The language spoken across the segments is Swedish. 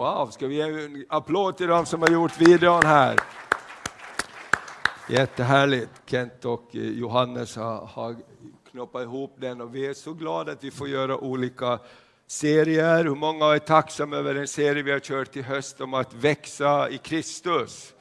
Wow, ska vi ge en applåd till dem som har gjort videon här? Jättehärligt. Kent och eh, Johannes har, har knoppat ihop den och vi är så glada att vi får göra olika serier. Hur många är tacksamma över den serie vi har kört i höst om att växa i Kristus?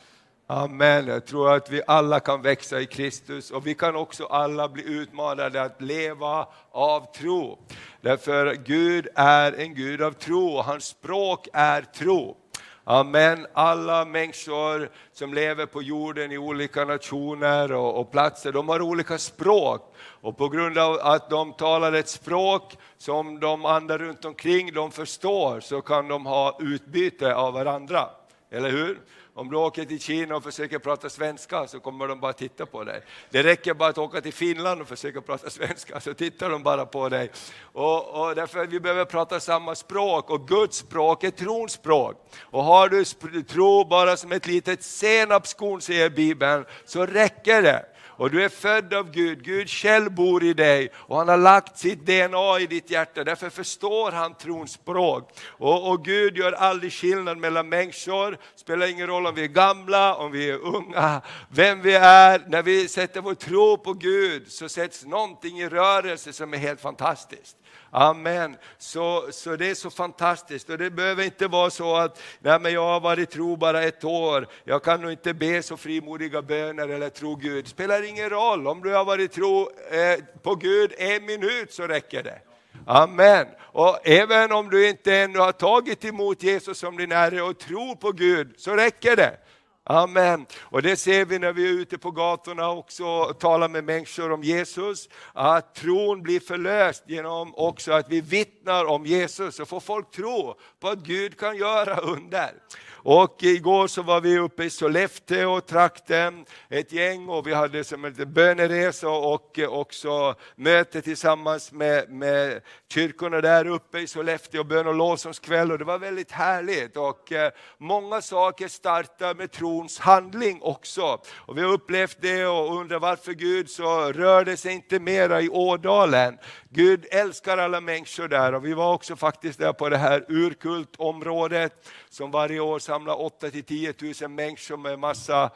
Amen. Jag tror att vi alla kan växa i Kristus och vi kan också alla bli utmanade att leva av tro. Därför Gud är en Gud av tro och hans språk är tro. Amen. Alla människor som lever på jorden i olika nationer och, och, platser, de har olika språk. Och på grund av att de talar ett språk som de andra runt omkring de förstår, så kan de ha utbyte av varandra. Eller hur? Om du åker till Kina och försöker prata svenska så kommer de bara titta på dig. Det räcker bara att åka till Finland och försöka prata svenska så tittar de bara på dig. Och, och därför vi behöver prata samma språk och Guds språk är trons språk. Och har du tro bara som ett litet senapskorn säger Bibeln så räcker det och du är född av Gud, Gud själv bor i dig och han har lagt sitt DNA i ditt hjärta, därför förstår han trons språk. Och, och Gud gör aldrig skillnad mellan människor, spelar ingen roll om vi är gamla, om vi är unga, vem vi är. När vi sätter vår tro på Gud så sätts någonting i rörelse som är helt fantastiskt. Amen. Så, så det är så fantastiskt och det behöver inte vara så att nej men jag har varit tro bara ett år, jag kan nog inte be så frimodiga böner eller tro Gud. Det spelar ingen roll, om du har varit tro eh, på Gud en minut så räcker det. Amen. Och även om du inte ännu har tagit emot Jesus som din Herre och tror på Gud så räcker det. Amen. Och det ser vi när vi är ute på gatorna också och talar med människor om Jesus, att tron blir förlöst genom också att vi vittnar om Jesus och får folk tro på att Gud kan göra under. Och igår så var vi uppe i Sollefteå trakten, ett gäng och vi hade som en böneresa och också möte tillsammans med, med kyrkorna där uppe i Sollefteå, bön och lovsångskväll och det var väldigt härligt. Och eh, många saker startar med trons handling också. Och vi har upplevt det och undrar varför Gud så rörde sig inte mera i Ådalen. Gud älskar alla människor där och vi var också faktiskt där på det här urkultområdet som varje år samlar 8 till 10 000 människor med massa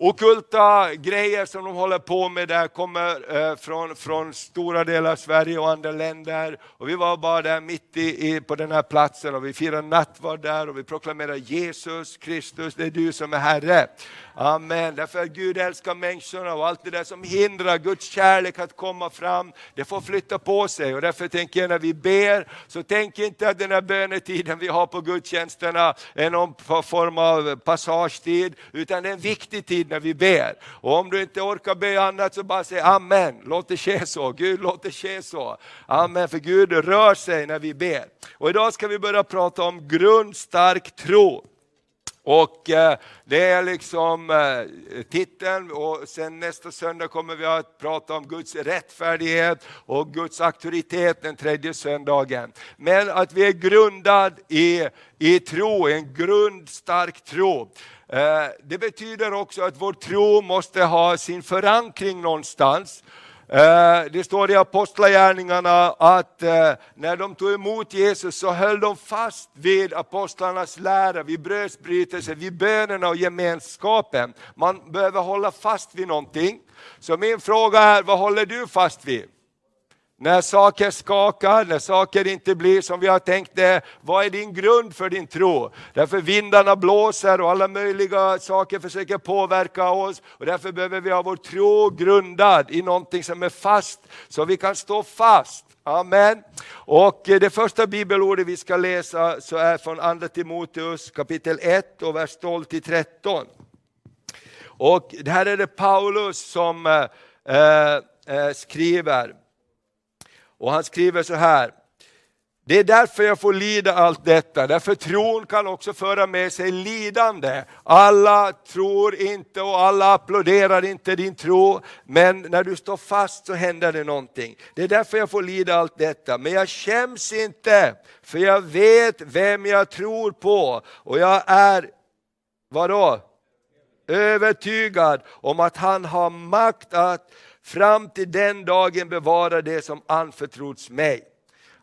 Okulta grejer som de håller på med där kommer eh, från, från stora delar av Sverige och andra länder. Och vi var bara där mitt i, i på den här platsen och vi firade nattvard där och vi proklamerade Jesus Kristus, det är du som är Herre. Amen. Därför att Gud älskar människorna och allt det där som hindrar Guds kärlek att komma fram, det får flytta på sig. Och därför tänker jag när vi ber, så tänk inte att den här bönetiden vi har på gudstjänsterna är någon form av passagetid, utan det är en viktig tid när vi ber. Och om du inte orkar be annat så bara säg Amen, låt det ske så. Gud låt det ske så. Amen, för Gud rör sig när vi ber. Och idag ska vi börja prata om grundstark tro. Och eh, det är liksom eh, titeln och sen nästa söndag kommer vi att prata om Guds rättfärdighet och Guds auktoritet den tredje söndagen. Men att vi är grundad i, i tro, en grundstark tro. Eh, det betyder också att vår tro måste ha sin förankring någonstans. Eh, det står i Apostlagärningarna att eh, när de tog emot Jesus så höll de fast vid apostlarnas lära, vid brödsbrytelsen, vid bönerna och gemenskapen. Man behöver hålla fast vid någonting. Så min fråga är, vad håller du fast vid? När saker skakar, när saker inte blir som vi har tänkt det, vad är din grund för din tro? Därför vindarna blåser och alla möjliga saker försöker påverka oss. Och därför behöver vi ha vår tro grundad i någonting som är fast, så vi kan stå fast. Amen. Och det första bibelordet vi ska läsa så är från Andra Timoteus kapitel 1 och vers 12 till 13. Och här är det Paulus som eh, eh, skriver. Och han skriver så här, det är därför jag får lida allt detta, därför tron kan också föra med sig lidande. Alla tror inte och alla applåderar inte din tro, men när du står fast så händer det någonting. Det är därför jag får lida allt detta, men jag skäms inte, för jag vet vem jag tror på och jag är, vadå? Övertygad om att han har makt att fram till den dagen bevara det som anförtrotts mig.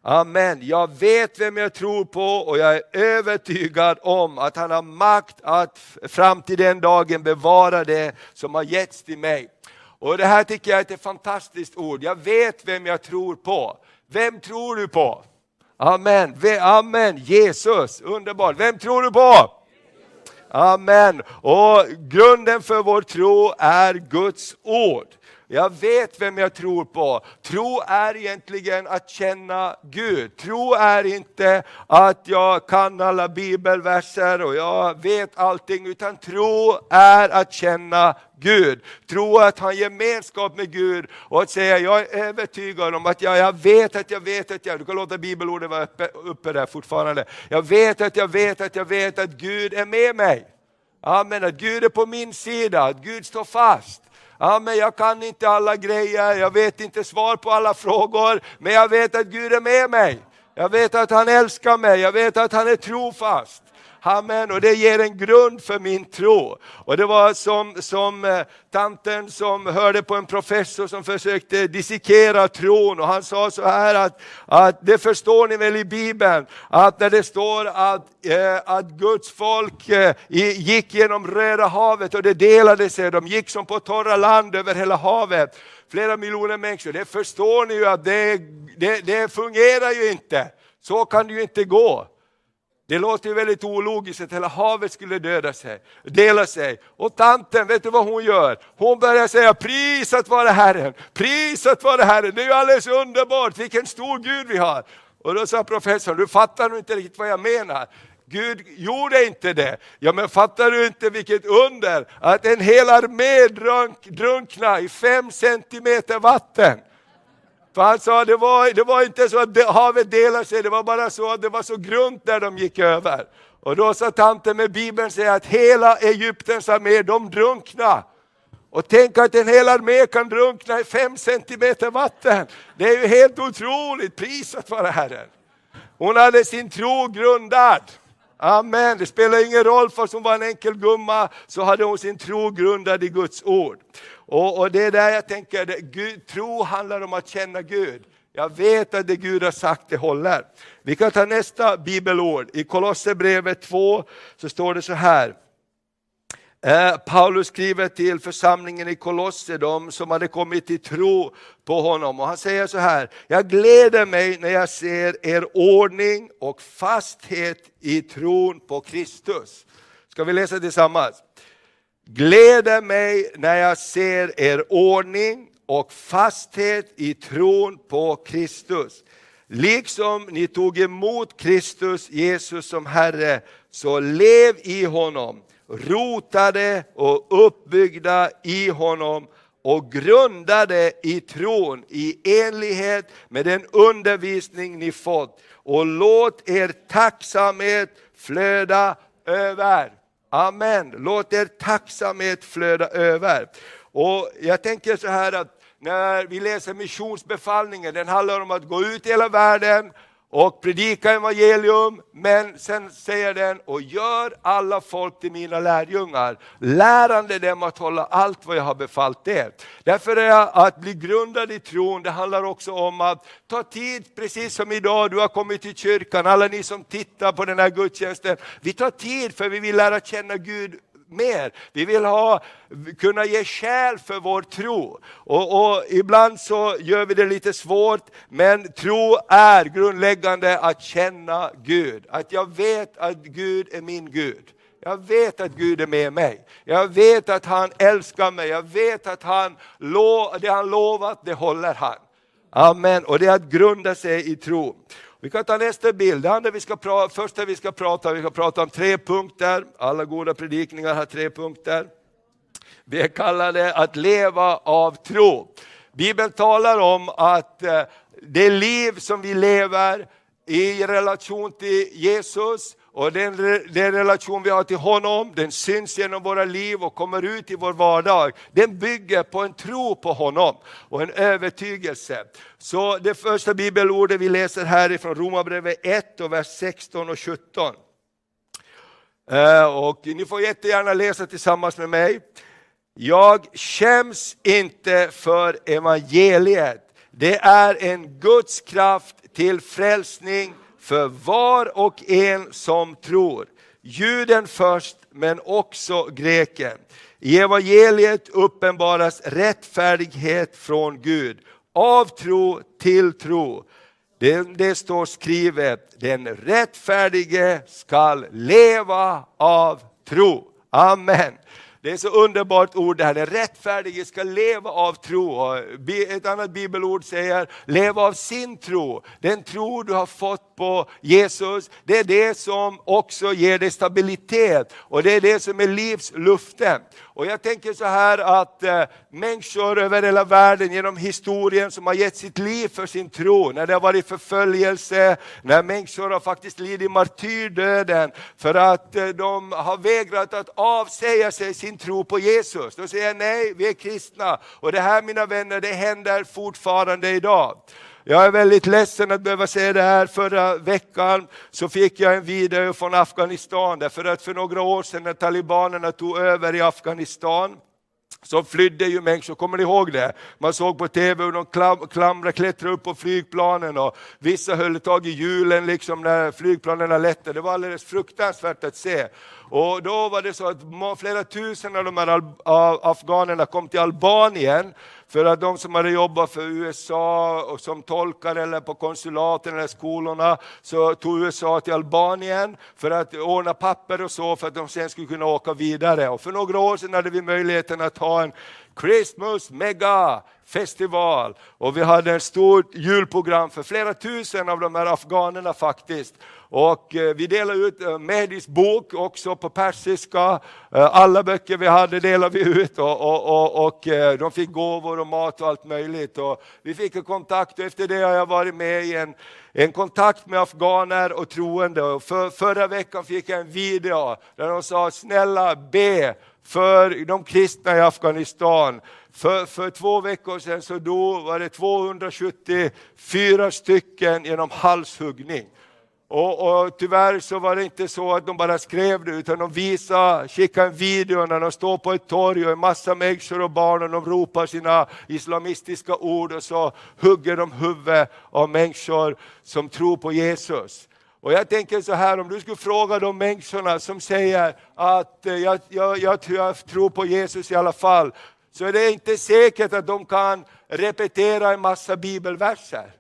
Amen. Jag vet vem jag tror på och jag är övertygad om att han har makt att fram till den dagen bevara det som har getts till mig. Och Det här tycker jag är ett fantastiskt ord. Jag vet vem jag tror på. Vem tror du på? Amen. Amen. Jesus, underbart. Vem tror du på? Amen. Och grunden för vår tro är Guds ord. Jag vet vem jag tror på. Tro är egentligen att känna Gud. Tro är inte att jag kan alla bibelverser och jag vet allting, utan tro är att känna Gud. Tro att ha gemenskap med Gud och att säga jag är övertygad om att jag, jag vet att jag vet att jag, du kan låta bibelordet vara uppe, uppe där fortfarande. Jag vet att jag vet att jag vet att Gud är med mig. Amen, att Gud är på min sida, att Gud står fast. Ja, men jag kan inte alla grejer, jag vet inte svar på alla frågor, men jag vet att Gud är med mig. Jag vet att han älskar mig, jag vet att han är trofast. Amen, och det ger en grund för min tro. Och det var som, som eh, tanten som hörde på en professor som försökte dissekera tron och han sa så här att, att det förstår ni väl i Bibeln, att när det står att, eh, att Guds folk eh, gick genom Röda havet och det delade sig, de gick som på torra land över hela havet flera miljoner människor. Det förstår ni ju att det, det, det fungerar ju inte. Så kan det ju inte gå. Det låter ju väldigt ologiskt att hela havet skulle döda sig, dela sig. Och tanten, vet du vad hon gör? Hon börjar säga prisat vare Herren, prisat vare Herren. Det är ju alldeles underbart, vilken stor Gud vi har. Och då sa professorn, du fattar nog inte riktigt vad jag menar. Gud gjorde inte det. Ja men fattar du inte vilket under att en hel armé drunk, drunkna i fem centimeter vatten. För han sa det var, det var inte så att havet delade sig, det var bara så att det var så grunt där de gick över. Och då sa tanten med Bibeln säger att hela Egyptens armé, de drunkna. Och tänk att en hel armé kan drunkna i fem centimeter vatten. Det är ju helt otroligt, prisat vare Herren. Hon hade sin tro grundad. Amen, det spelar ingen roll fast hon var en enkel gumma, så hade hon sin tro grundad i Guds ord. Och, och det är där jag tänker, det, Gud, tro handlar om att känna Gud. Jag vet att det Gud har sagt, det håller. Vi kan ta nästa bibelord. I Kolosserbrevet 2 så står det så här. Eh, Paulus skriver till församlingen i Kolosse, de som hade kommit till tro på honom. Och han säger så här, jag gläder mig när jag ser er ordning och fasthet i tron på Kristus. Ska vi läsa tillsammans? Gläder mig när jag ser er ordning och fasthet i tron på Kristus. Liksom ni tog emot Kristus Jesus som Herre, så lev i honom, rotade och uppbyggda i honom och grundade i tron i enlighet med den undervisning ni fått. Och låt er tacksamhet flöda över. Amen. Låt er tacksamhet flöda över. Och Jag tänker så här att när vi läser missionsbefallningen, den handlar om att gå ut i hela världen och predika evangelium, men sen säger den, och gör alla folk till mina lärjungar, lärande dem att hålla allt vad jag har befallt er. Därför är att bli grundad i tron, det handlar också om att ta tid, precis som idag, du har kommit till kyrkan, alla ni som tittar på den här gudstjänsten, vi tar tid för vi vill lära känna Gud mer. Vi vill ha, kunna ge skäl för vår tro. Och, och, ibland så gör vi det lite svårt, men tro är grundläggande att känna Gud. Att jag vet att Gud är min Gud. Jag vet att Gud är med mig. Jag vet att han älskar mig. Jag vet att han, det han lovat, det håller han. Amen. Och det är att grunda sig i tro. Vi kan ta nästa bild. Det andra vi ska prata, första vi ska prata vi ska prata om tre punkter. Alla goda predikningar har tre punkter. Vi kallar det att leva av tro. Bibeln talar om att eh, det liv som vi lever i relation till Jesus och den, den relation vi har till honom, den syns genom våra liv och kommer ut i vår vardag. Den bygger på en tro på honom och en övertygelse. Så det första bibelordet vi läser här är från Romarbrevet 1 och vers 16 och 17. Eh, och ni får jättegärna läsa tillsammans med mig. Jag skäms inte för evangeliet Det är en Guds kraft till frälsning för var och en som tror. Juden först, men också greken. I evangeliet uppenbaras rättfärdighet från Gud, av tro till tro. Det, det står skrivet, den rättfärdige skall leva av tro. Amen. Det är så underbart ord det här, den rättfärdige ska leva av tro. Ett annat bibelord säger leva av sin tro. Den tro du har fått på Jesus, det är det som också ger dig stabilitet och det är det som är livsluften. Och jag tänker så här att eh, människor över hela världen genom historien som har gett sitt liv för sin tro, när det har varit förföljelse, när människor har faktiskt lidit martyrdöden för att eh, de har vägrat att avsäga sig sin tro på Jesus. De säger nej, vi är kristna. Och det här mina vänner, det händer fortfarande idag. Jag är väldigt ledsen att behöva säga det här. Förra veckan så fick jag en video från Afghanistan, därför att för några år sedan när talibanerna tog över i Afghanistan, så flydde ju människor, kommer ni ihåg det? Man såg på TV hur de klam, klamrade, klättrade upp på flygplanen och vissa höll tag i hjulen liksom när flygplanen lättade. Det var alldeles fruktansvärt att se. Och då var det så att flera tusen av de här afghanerna kom till Albanien för att de som hade jobbat för USA och som tolkar eller på konsulaten eller skolorna så tog USA till Albanien för att ordna papper och så för att de sen skulle kunna åka vidare. Och för några år sedan hade vi möjligheten att ha en Christmas mega festival och vi hade ett stort julprogram för flera tusen av de här afghanerna faktiskt. Och eh, vi delade ut eh, Mehdis bok också på persiska. Eh, alla böcker vi hade delade vi ut och, och, och, och de fick gåvor och mat och allt möjligt. Och vi fick en kontakt och efter det har jag varit med i en, en kontakt med afghaner och troende. Och för, förra veckan fick jag en video där de sa snälla be för de kristna i Afghanistan. För, för två veckor sedan så då var det 274 stycken genom halshuggning. Och, och, tyvärr så var det inte så att de bara skrev det, utan de visade, skickade en video när de står på ett torg och en massa människor och barn och de ropar sina islamistiska ord och så hugger de huvudet av människor som tror på Jesus. Och jag tänker så här, om du skulle fråga de människorna som säger att eh, jag, jag, jag, jag tror på Jesus i alla fall, så är det inte säkert att de kan repetera en massa bibelverser.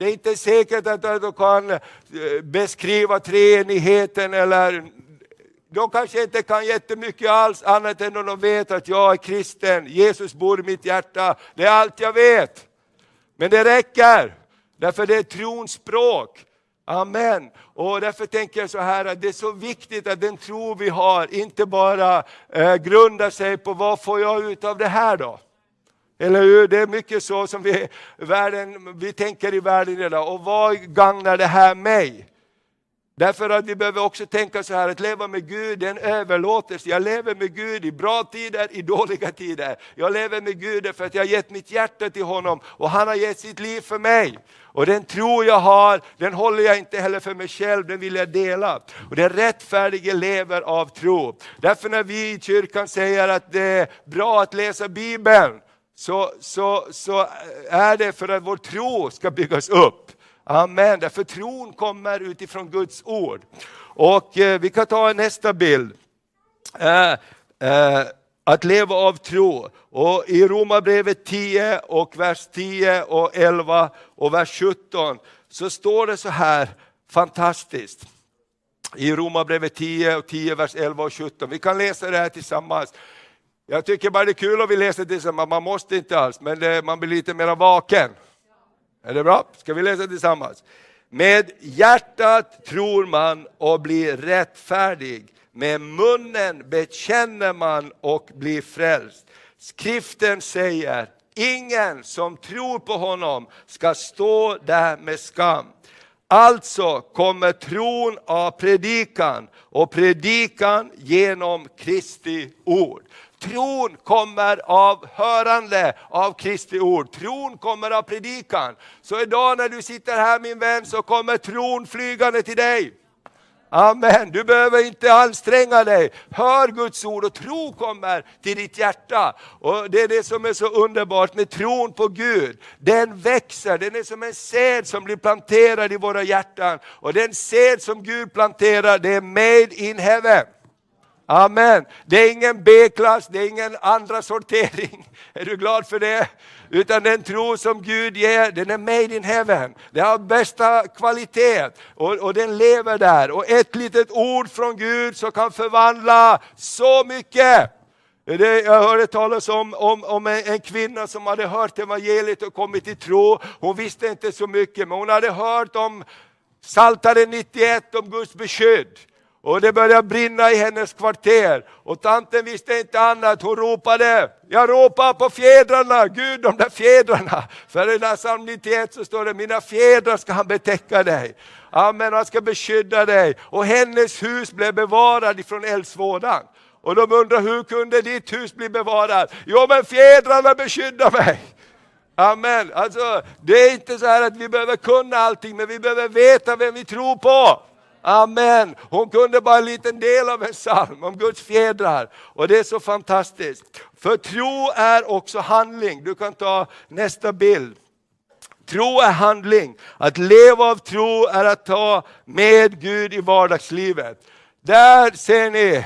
Det är inte säkert att de kan eh, beskriva treenigheten eller de kanske inte kan jättemycket alls annat än om de vet att jag är kristen, Jesus bor i mitt hjärta. Det är allt jag vet. Men det räcker, därför det är trons språk. Amen. Och därför tänker jag så här att det är så viktigt att den tro vi har inte bara eh, grundar sig på vad får jag ut av det här då? Eller hur? Det är mycket så som vi, världen, vi tänker i världen idag. Och vad gagnar det här mig? Därför att vi behöver också tänka så här, att leva med Gud är en överlåtelse. Jag lever med Gud i bra tider, i dåliga tider. Jag lever med Gud för att jag har gett mitt hjärta till honom och han har gett sitt liv för mig. Och den tro jag har, den håller jag inte heller för mig själv, den vill jag dela. Och den rättfärdige lever av tro. Därför när vi i kyrkan säger att det är bra att läsa Bibeln, så, så, så är det för att vår tro ska byggas upp. Amen, därför tron kommer utifrån Guds ord. Och eh, vi kan ta nästa bild. Eh, eh, att leva av tro. Och I Romarbrevet 10 och vers 10 och 11 och vers 17 så står det så här fantastiskt. I Romarbrevet 10 och 10, vers 11 och 17. Vi kan läsa det här tillsammans. Jag tycker bara det är kul att vi läser tillsammans, man måste inte alls, men det, man blir lite mer vaken. Är det bra? Ska vi läsa tillsammans? Med hjärtat tror man och blir rättfärdig, med munnen bekänner man och blir frälst. Skriften säger, ingen som tror på honom ska stå där med skam. Alltså kommer tron av predikan och predikan genom Kristi ord. Tron kommer av hörande av Kristi ord. Tron kommer av predikan. Så idag när du sitter här min vän så kommer tron flygande till dig. Amen. Du behöver inte anstränga dig. Hör Guds ord och tro kommer till ditt hjärta. Och Det är det som är så underbart med tron på Gud. Den växer, den är som en säd som blir planterad i våra hjärtan. Och den säd som Gud planterar, det är made in heaven. Amen. Det är ingen B-klass, det är ingen andra sortering. Är du glad för det? Utan den tro som Gud ger, den är made in heaven. Den har bästa kvalitet och, och den lever där. Och ett litet ord från Gud som kan förvandla så mycket. Det, jag hörde talas om, om, om en, en, kvinna som hade hört evangeliet och kommit till tro. Hon visste inte så mycket, men hon hade hört om Saltaren 91, om Guds beskydd. Och det började brinna i hennes kvarter. Och tanten visste inte annat, hon ropade, jag ropar på fjädrarna, Gud de där fjädrarna. För i den psalm 91 så står det, mina fjädrar ska han betäcka dig. Amen, han ska beskydda dig. Och hennes hus blev bevarad ifrån eldsvådan. Och de undrar, hur kunde ditt hus bli bevarat? Jo men fjädrarna beskyddar mig. Amen. Alltså, det är inte så här att vi behöver kunna allting, men vi behöver veta vem vi tror på. Amen. Hon kunde bara en liten del av en psalm om Guds fjädrar. Och det är så fantastiskt. För tro är också handling. Du kan ta nästa bild. Tro är handling. Att leva av tro är att ta med Gud i vardagslivet. Där ser ni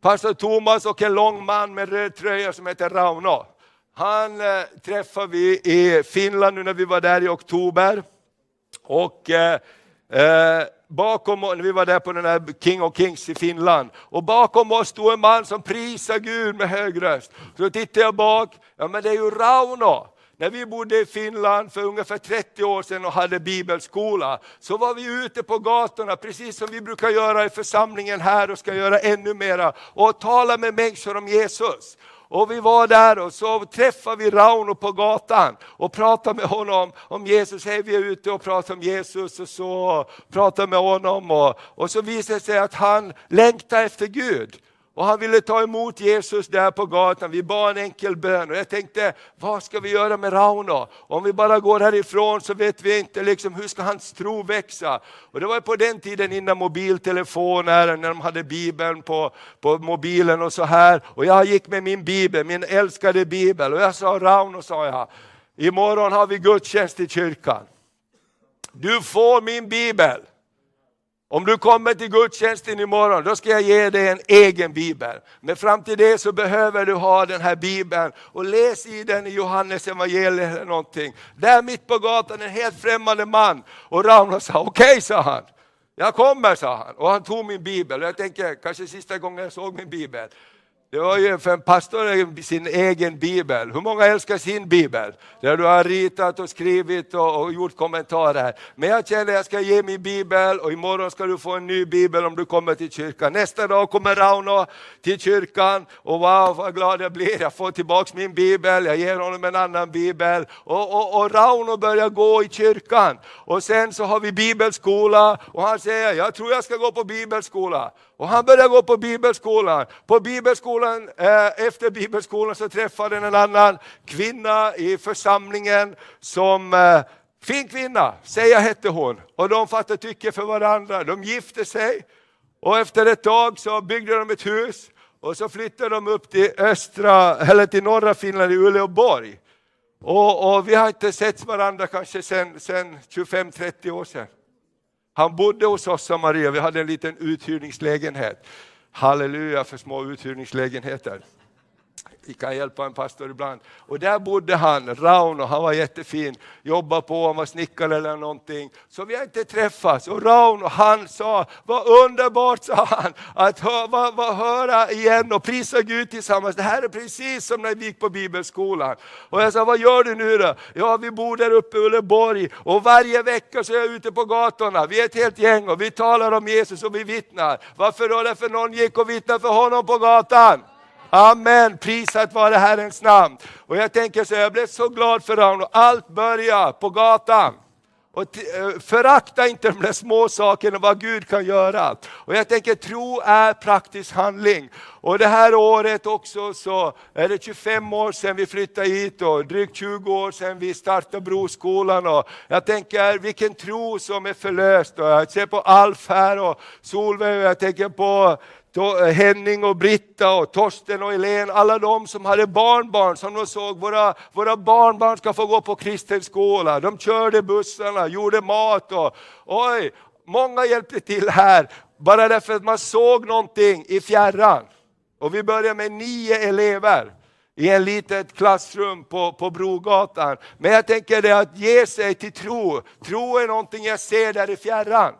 pastor Thomas och en lång man med röd tröja som heter Rauno. Han eh, träffade vi i Finland nu när vi var där i oktober. Och eh, eh, bakom när vi var där på den här King of Kings i Finland, och bakom oss stod en man som prisade Gud med hög röst. Så tittade jag bak, ja men det är ju Rauno. När vi bodde i Finland för ungefär 30 år sedan och hade bibelskola, så var vi ute på gatorna, precis som vi brukar göra i församlingen här och ska göra ännu mera, och tala med människor om Jesus. Och vi var där och så träffade vi Rauno på gatan och pratade med honom om Jesus. Hej, vi är ute och pratar om Jesus och så och pratade med honom och, och så visade det sig att han längtade efter Gud. Och han ville ta emot Jesus där på gatan. Vi bad en enkel bön och jag tänkte, vad ska vi göra med Rauno? Om vi bara går härifrån så vet vi inte liksom, hur ska hans tro växa. Och det var på den tiden innan mobiltelefoner, när de hade bibeln på, på mobilen och så här. Och jag gick med min bibel, min älskade bibel. Och jag sa, Rauno sa jag, imorgon har vi gudstjänst i kyrkan. Du får min bibel. Om du kommer till gudstjänsten imorgon, då ska jag ge dig en egen bibel. Men fram till det så behöver du ha den här bibeln och läs i den i Johannes evangeliet eller någonting. Där mitt på gatan en helt främmande man och Rauno sa okej, okay, sa han. Jag kommer, sa han. Och han tog min bibel. Och jag tänker, kanske sista gången jag såg min bibel. Det var ju för en pastor sin egen bibel. Hur många älskar sin bibel? Där du har ritat och skrivit och, och, gjort kommentarer. Men jag kände att jag ska ge min bibel och imorgon ska du få en ny bibel om du kommer till kyrkan. Nästa dag kommer Rauno till kyrkan och wow vad glad jag blir. Jag får tillbaks min bibel, jag ger honom en annan bibel. Och, och, och Rauno börjar gå i kyrkan. Och sen så har vi bibelskola och han säger, jag tror jag ska gå på bibelskola. Och han började gå på bibelskolan. På bibelskolan, eh, efter bibelskolan så träffade han en annan kvinna i församlingen som eh, Fin kvinna, Seja hette hon. Och de fattade tycke för varandra. De gifte sig. Och efter ett tag så byggde de ett hus. Och så flyttade de upp till, östra, eller till norra Finland, i Uleåborg. Och, och vi har inte sett varandra kanske sedan 25-30 år sedan. Han bodde hos oss, och Maria, vi hade en liten uthyrningslägenhet. Halleluja för små uthyrningslägenheter. Vi kan hjälpa en pastor ibland. Och där bodde han, Rauno, han var jättefin, jobbade på, han var snickare eller någonting. Så vi har inte träffats. Och Rauno, han sa, vad underbart sa han, att hö, vad, höra igen och prisa Gud tillsammans. Det här är precis som när vi gick på bibelskolan. Och jag sa, vad gör du nu då? Ja, vi bor där uppe i Ulleborg och varje vecka så är jag ute på gatorna. Vi är ett helt gäng och vi talar om Jesus och vi vittnar. Varför då? Därför någon gick och vittnade för honom på gatan. Amen, prisat vare Herrens namn. Och jag tänker så jag blev så glad för honom. Allt började på gatan. Och eh, förakta inte de där små sakerna, vad Gud kan göra. Och jag tänker tro är praktisk handling. Och det här året också så är det 25 år sedan vi flyttade hit och drygt 20 år sedan vi startade Broskolan. Och jag tänker vilken tro som är förlöst. Och jag ser på Alf här och Solveig och jag tänker på Eh, Henning och Britta och Torsten och Elen, alla de som hade barnbarn som de såg, våra, våra barnbarn ska få gå på kristen skola. De körde bussarna, gjorde mat och oj, många hjälpte till här. Bara därför att man såg någonting i fjärran. Och vi började med nio elever i en litet klassrum på, på Brogatan. Men jag tänker det att ge sig till tro. Tro är någonting jag ser där i fjärran.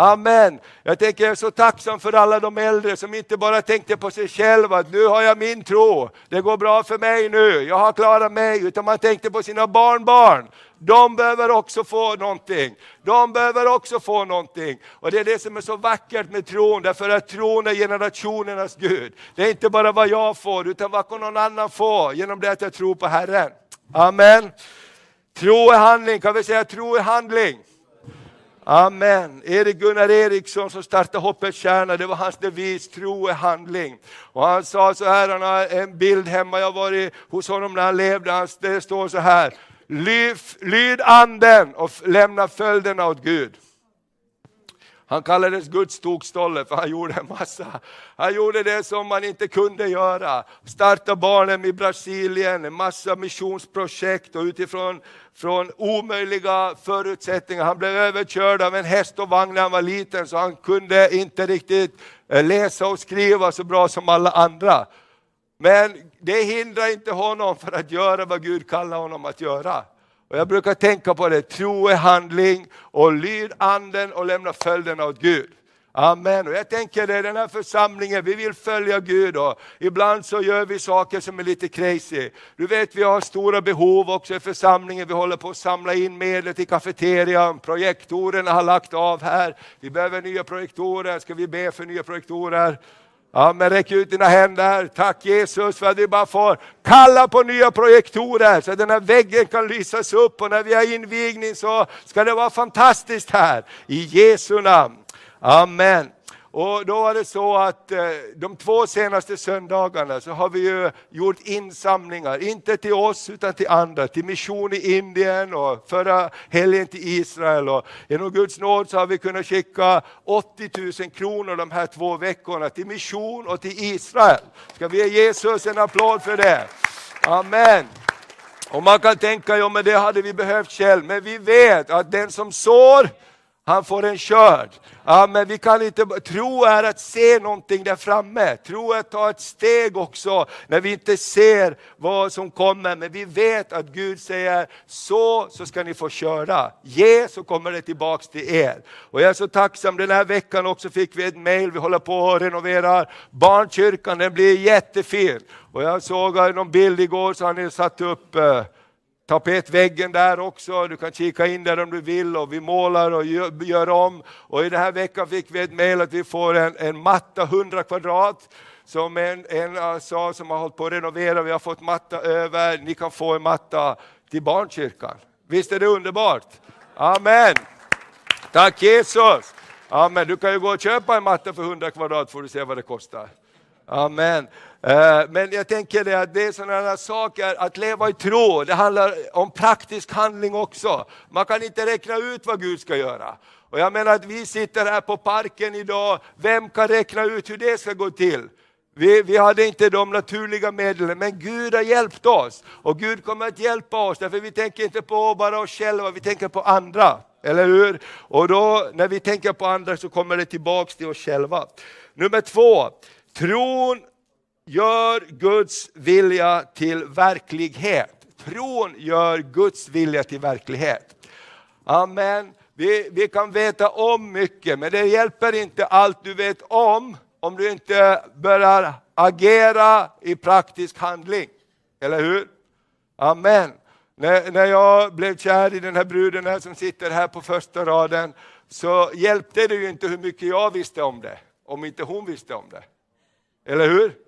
Amen. Jag tänker jag är så tacksam för alla de äldre som inte bara tänkte på sig själva, att nu har jag min tro, det går bra för mig nu, jag har klarat mig, utan man tänkte på sina barnbarn. De behöver också få någonting. De behöver också få någonting. Och det är det som är så vackert med tron, därför att tron är generationernas Gud. Det är inte bara vad jag får, utan vad kan någon annan få genom det att jag tror på Herren. Amen. Tro är handling, kan vi säga tro är handling? Amen. Erik Gunnar Eriksson som startade Hoppets Kärna, det var hans devis, tro är handling. Och han sa så här, han har en bild hemma, jag har varit hos honom när han levde, det står så här, lyd anden och lämna följderna åt Gud. Han kallades Guds tokstolle för han gjorde en massa. Han gjorde det som man inte kunde göra. Starta barnen i Brasilien, en massa missionsprojekt och utifrån från omöjliga förutsättningar. Han blev överkörd av en häst och vagn när han var liten så han kunde inte riktigt eh, läsa och skriva så bra som alla andra. Men det hindrar inte honom för att göra vad Gud kallar honom att göra. Och jag brukar tänka på det, tro är handling och lyd anden och lämna följderna åt Gud. Amen. Och jag tänker det, den här församlingen, vi vill följa Gud och ibland så gör vi saker som är lite crazy. Du vet vi har stora behov också i församlingen, vi håller på att samla in medel till kafeterian, projektorerna har lagt av här. Vi behöver nya projektorer, ska vi be för nya projektorer? Ja, men räck ut dina händer. Tack Jesus för att vi bara får kalla på nya projektorer så att den här väggen kan lysas upp och när vi har invigning så ska det vara fantastiskt här. I Jesu namn. Amen. Och då var det så att eh, de två senaste söndagarna så har vi ju gjort insamlingar, inte till oss utan till andra, till mission i Indien och förra helgen till Israel. Och genom Guds nåd så har vi kunnat skicka 80 000 kronor de här två veckorna till mission och till Israel. Ska vi ge Jesus en applåd för det? Amen. Och man kan tänka, ja men det hade vi behövt själv, men vi vet att den som sår han får en körd. Ja, men vi kan inte, tro är att se någonting där framme. Tro är att ta ett steg också när vi inte ser vad som kommer. Men vi vet att Gud säger, så, så ska ni få köra. Ge så kommer det tillbaks till er. Och jag är så tacksam, den här veckan också fick vi ett mail, vi håller på att renovera barnkyrkan, den blir jättefin. Och jag såg någon bild igår så han ni satt upp eh, tapetväggen där också, du kan kika in där om du vill och vi målar och gör, gör om. Och i den här veckan fick vi ett mejl att vi får en, en matta 100 kvadrat som en, en ah, sa som har hållit på att renovera, vi har fått matta över, ni kan få en matta till barnkyrkan. Visst är det underbart? Amen! Tack Jesus! Amen, du kan ju gå och köpa en matta för 100 kvadrat får du se vad det kostar. Amen. Eh, men jag tänker det att det är sådana saker, att leva i tro, det handlar om praktisk handling också. Man kan inte räkna ut vad Gud ska göra. Och jag menar att vi sitter här på parken idag, vem kan räkna ut hur det ska gå till? Vi, vi hade inte de naturliga medlen, men Gud har hjälpt oss. Och Gud kommer att hjälpa oss, därför vi tänker inte på bara oss själva, vi tänker på andra. Eller hur? Och då när vi tänker på andra så kommer det tillbaks till oss själva. Nummer två, Tron gör Guds vilja till verklighet. Tron gör Guds vilja till verklighet. Amen. Vi, vi kan veta om mycket, men det hjälper inte allt du vet om, om du inte börjar agera i praktisk handling. Eller hur? Amen. När, när jag blev kär i den här bruden här som sitter här på första raden, så hjälpte det ju inte hur mycket jag visste om det, om inte hon visste om det. Eller hur?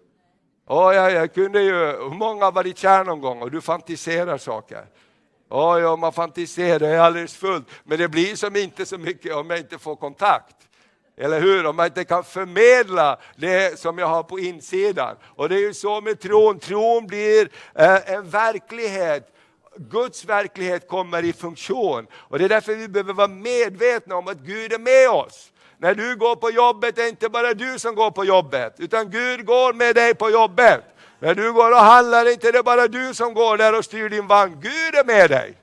Oh, ja, jag kunde ju, hur många har varit kär någon gång och du fantiserar saker? Oh, ja, man fantiserar, det är alldeles fullt. Men det blir som inte så mycket om jag inte får kontakt. Eller hur? Om man inte kan förmedla det som jag har på insidan. Och det är ju så med tron, tron blir eh, en verklighet. Guds verklighet kommer i funktion. Och det är därför vi behöver vara medvetna om att Gud är med oss. När du går på jobbet är det inte bara du som går på jobbet, utan Gud går med dig på jobbet. När du går och handlar är det inte bara du som går där och styr din vagn, Gud är med dig.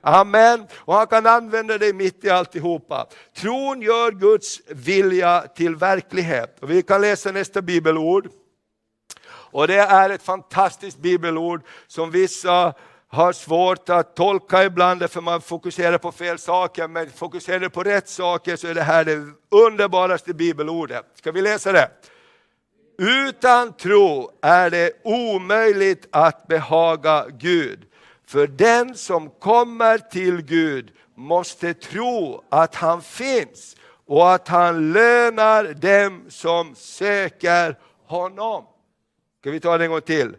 Amen. Och han kan använda dig mitt i alltihopa. Tron gör Guds vilja till verklighet. Och vi kan läsa nästa bibelord. Och det är ett fantastiskt bibelord som vissa har svårt att tolka ibland för man fokuserar på fel saker, men fokuserar på rätt saker så är det här det underbaraste bibelordet. Ska vi läsa det? Utan tro är det omöjligt att behaga Gud. För den som kommer till Gud måste tro att han finns och att han lönar dem som söker honom. Ska vi ta det en gång till?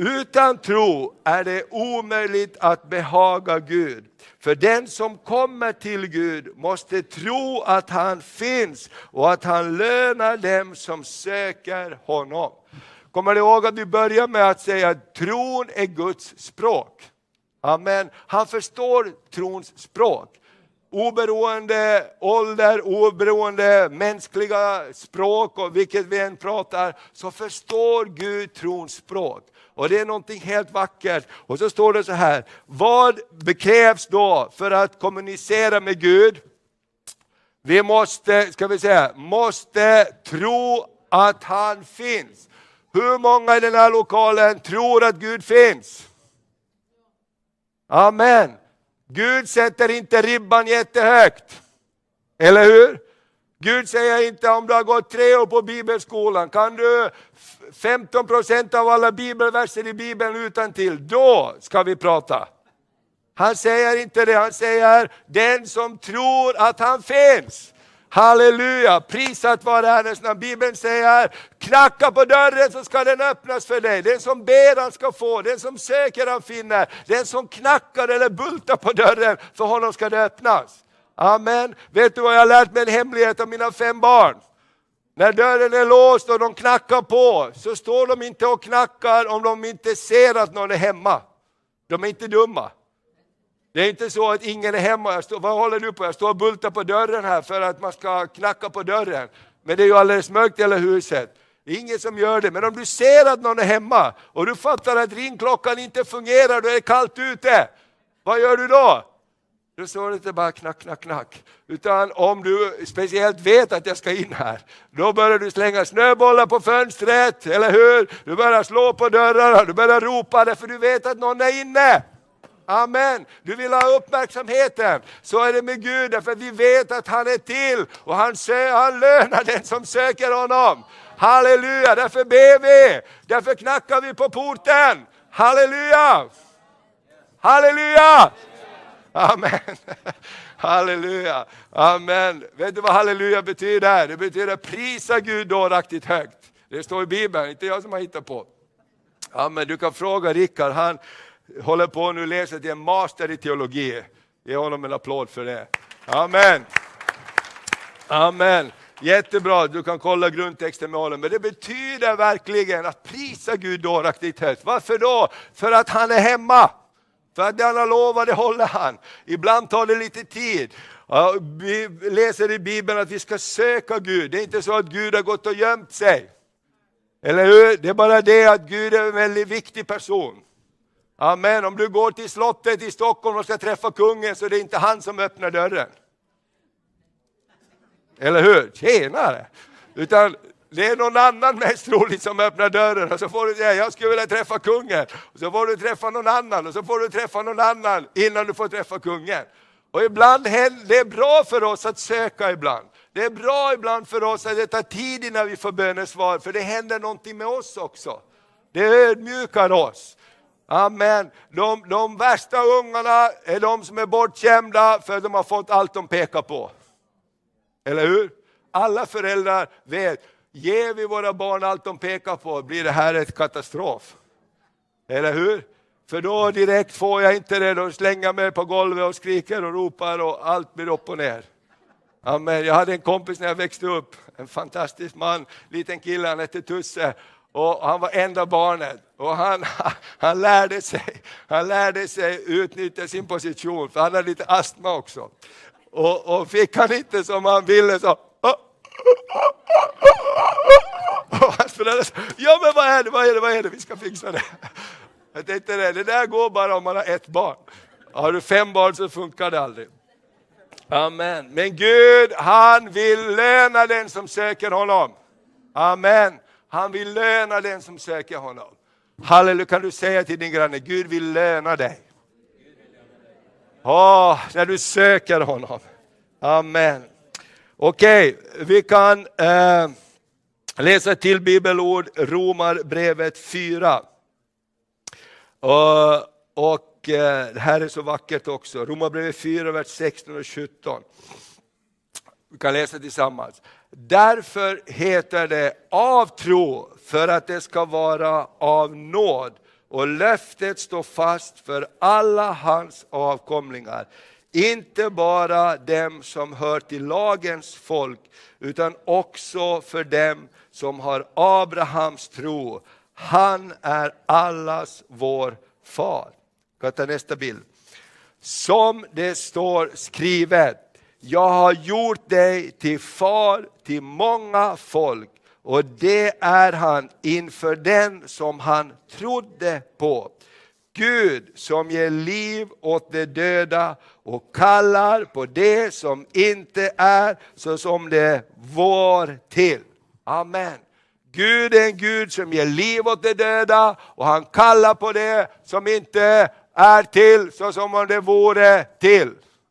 Utan tro är det omöjligt att behaga Gud. För den som kommer till Gud måste tro att han finns och att han lönar dem som söker honom. Kommer du ihåg att vi börjar med att säga att tron är Guds språk? Amen. Han förstår trons språk. Oberoende ålder, oberoende mänskliga språk och vilket vi än pratar, så förstår Gud trons språk. Och det är någonting helt vackert. Och så står det så här, vad krävs då för att kommunicera med Gud? Vi måste, ska vi säga, måste tro att han finns. Hur många i den här lokalen tror att Gud finns? Amen. Gud sätter inte ribban jättehögt. Eller hur? Gud säger inte om du har gått tre år på bibelskolan, kan du 15 procent av alla bibelverser i bibeln utan till, då ska vi prata. Han säger inte det, han säger den som tror att han finns. Halleluja, prisat vare Herrens namn. Bibeln säger, knacka på dörren så ska den öppnas för dig. Den som ber han ska få, den som söker han finner. Den som knackar eller bultar på dörren, för honom ska det öppnas. Amen. Vet du vad jag har lärt mig en hemlighet av mina fem barn? När dörren är låst och de knackar på, så står de inte och knackar om de inte ser att någon är hemma. De är inte dumma. Det är inte så att ingen är hemma, jag står, vad håller du på? Jag står och bultar på dörren här för att man ska knacka på dörren. Men det är ju alldeles mörkt i hela huset. Det är ingen som gör det, men om du ser att någon är hemma och du fattar att ringklockan inte fungerar, då är det kallt ute. Vad gör du då? Då står det inte bara knack, knack, knack. Utan om du speciellt vet att jag ska in här, då börjar du slänga snöbollar på fönstret, eller hur? Du börjar slå på dörrarna, du börjar ropa därför du vet att någon är inne. Amen. Du vill ha uppmärksamheten. Så är det med Gud, därför vi vet att han är till och han, han lönar den som söker honom. Halleluja, därför ber vi, därför knackar vi på porten. Halleluja! Halleluja! Amen. Halleluja. Amen. Vet du vad halleluja betyder? Det betyder prisa Gud dåraktigt högt. Det står i Bibeln, inte jag som har hittat på. Amen. Du kan fråga Rickard, han håller på nu läser till en master i teologi. Ge honom en applåd för det. Amen. Amen. Jättebra, du kan kolla grundtexten med honom. Men det betyder verkligen att prisa Gud dåraktigt högt. Varför då? För att han är hemma. För att det han har lovat, det håller han. Ibland tar det lite tid. Vi läser i Bibeln att vi ska söka Gud. Det är inte så att Gud har gått och gömt sig. Eller hur? Det är bara det att Gud är en väldigt viktig person. Amen. Om du går till slottet i Stockholm och ska träffa kungen så är det inte han som öppnar dörren. Eller hur? Tjenare! Utan det är någon annan mest troligt som öppnar dörren och så får du säga, jag skulle vilja träffa kungen. Och så får du träffa någon annan och så får du träffa någon annan innan du får träffa kungen. Och ibland det är bra för oss att söka ibland. Det är bra ibland för oss att det tar tid innan vi får bönesvar, för det händer någonting med oss också. Det ödmjukar oss. Amen. De, de värsta ungarna är de som är bortskämda för att de har fått allt de pekar på. Eller hur? Alla föräldrar vet, ger vi våra barn allt de pekar på blir det här ett katastrof. Eller hur? För då direkt får jag inte det, då slänger jag mig på golvet och skriker och ropar och allt blir upp och ner. Amen. Jag hade en kompis när jag växte upp, en fantastisk man, liten kille, han hette Tusse. Och han var enda barnet och han, han, lärde sig, han lärde sig utnyttja sin position, för han hade lite astma också. Och, och fick han inte som han ville så... Och hans föräldrar sa, ja men vad är det, vad är det, vad är det, vi ska fixa det. Jag tänkte det, det där går bara om man har ett barn. Har du fem barn så funkar det aldrig. Amen. Men Gud, han vill löna den som söker honom. Amen. Han vill löna den som söker honom. Halleluja, kan du säga till din granne, Gud vill löna dig. Oh, när du söker honom. Amen. Okej, okay, vi kan eh, läsa till bibelord, Romarbrevet 4. Uh, eh, och eh, det här är så vackert också, Romarbrevet 4, vers 16 och 17. Vi kan läsa tillsammans. Därför heter det av tro, för att det ska vara av nåd. Och löftet står fast för alla hans avkomlingar. Inte bara dem som hör till lagens folk, utan också för dem som har Abrahams tro. Han är allas vår far. Jag ta nästa bild. Som det står skrivet, jag har gjort dig till far till många folk och det är han inför den som han trodde på. Gud som ger liv åt de döda och kallar på det som inte är så som det var till. Amen. Gud är en Gud som ger liv åt de döda och han kallar på det som inte är till så som om det vore till.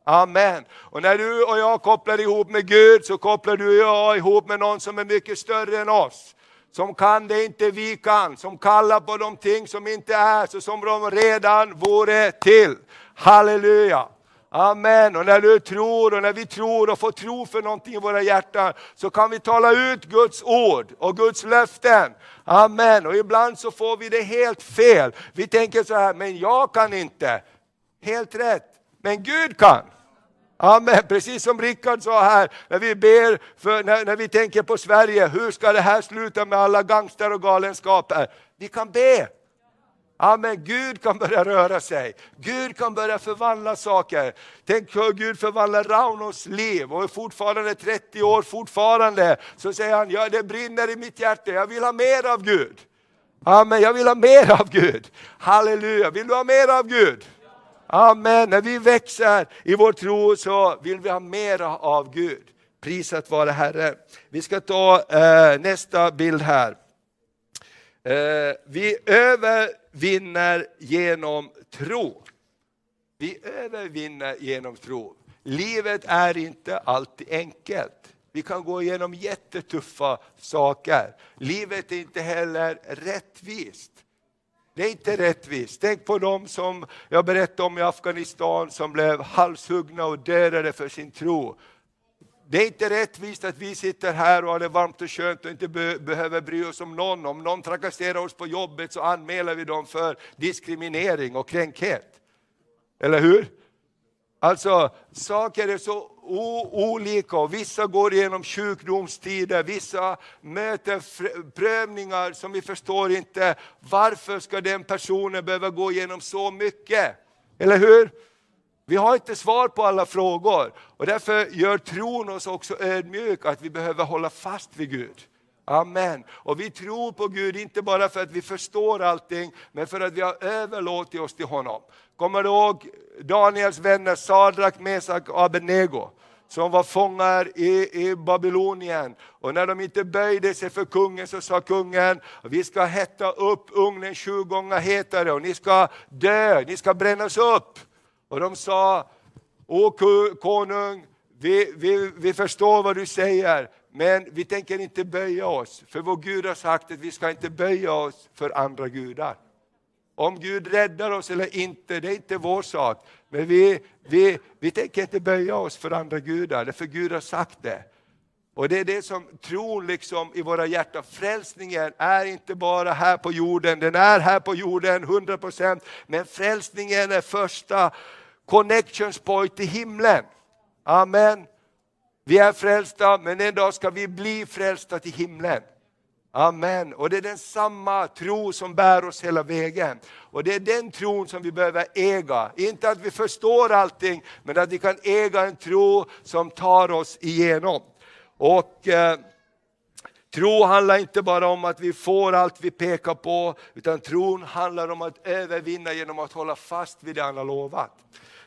Amen. Och när du och jag kopplar ihop med Gud så kopplar du och jag ihop med någon som är mycket större än oss. Som kan det inte vi kan, som kallar på de ting som inte är så som de redan vore till. Halleluja! Amen. Och när du tror och när vi tror och får tro för någonting i våra hjärtan så kan vi tala ut Guds ord och Guds löften. Amen. Och ibland så får vi det helt fel. Vi tänker så här, men jag kan inte. Helt rätt. Men Gud kan. Amen, precis som Rickard sa här, när vi ber, för, när, när vi tänker på Sverige, hur ska det här sluta med alla gangster och galenskaper? Vi kan be. Amen, Gud kan börja röra sig. Gud kan börja förvandla saker. Tänk hur Gud förvandlar Raunos liv och är fortfarande 30 år fortfarande. Så säger han, ja det brinner i mitt hjärta, jag vill ha mer av Gud. Amen, jag vill ha mer av Gud. Halleluja, vill du ha mer av Gud? Amen. När vi växer i vår tro så vill vi ha mera av Gud. Prisat vare Herre. Vi ska ta eh, nästa bild här. Eh, vi övervinner genom tro. Vi övervinner genom tro. Livet är inte alltid enkelt. Vi kan gå igenom jättetuffa saker. Livet är inte heller rättvist. Det är inte rättvist. Tänk på dem som jag berättade om i Afghanistan som blev halshuggna och dödade för sin tro. Det är inte rättvist att vi sitter här och har det varmt och skönt och inte be behöver bry oss om någon. Om någon trakasserar oss på jobbet så anmäler vi dem för diskriminering och kränkhet. Eller hur? Alltså, saker är så olika och vissa går igenom sjukdomstider, vissa möter prövningar som vi förstår inte. Varför ska den personen behöva gå igenom så mycket? Eller hur? Vi har inte svar på alla frågor och därför gör tron oss också ödmjuk att vi behöver hålla fast vid Gud. Amen. Och vi tror på Gud, inte bara för att vi förstår allting, men för att vi har överlåtit oss till honom. Kommer du ihåg Daniels vänner Sadrak, Mesak och Abednego? Som var fångar i, i Babylonien. Och när de inte böjde sig för kungen så sa kungen, vi ska hetta upp ugnen sju gånger hetare och ni ska dö, ni ska brännas upp. Och de sa, Å konung, vi, vi, vi förstår vad du säger, men vi tänker inte böja oss, för vår Gud har sagt att vi ska inte böja oss för andra gudar. Om Gud räddar oss eller inte, det är inte vår sak. Men vi, vi, vi tänker inte böja oss för andra gudar, för Gud har sagt det. Och det är det som tron liksom i våra hjärtan, frälsningen är inte bara här på jorden, den är här på jorden 100% men frälsningen är första connections point till himlen. Amen. Vi är frälsta men en dag ska vi bli frälsta till himlen. Amen. Och det är den samma tro som bär oss hela vägen. Och det är den tron som vi behöver äga. Inte att vi förstår allting, men att vi kan äga en tro som tar oss igenom. Och eh, Tro handlar inte bara om att vi får allt vi pekar på, utan tron handlar om att övervinna genom att hålla fast vid det han har lovat.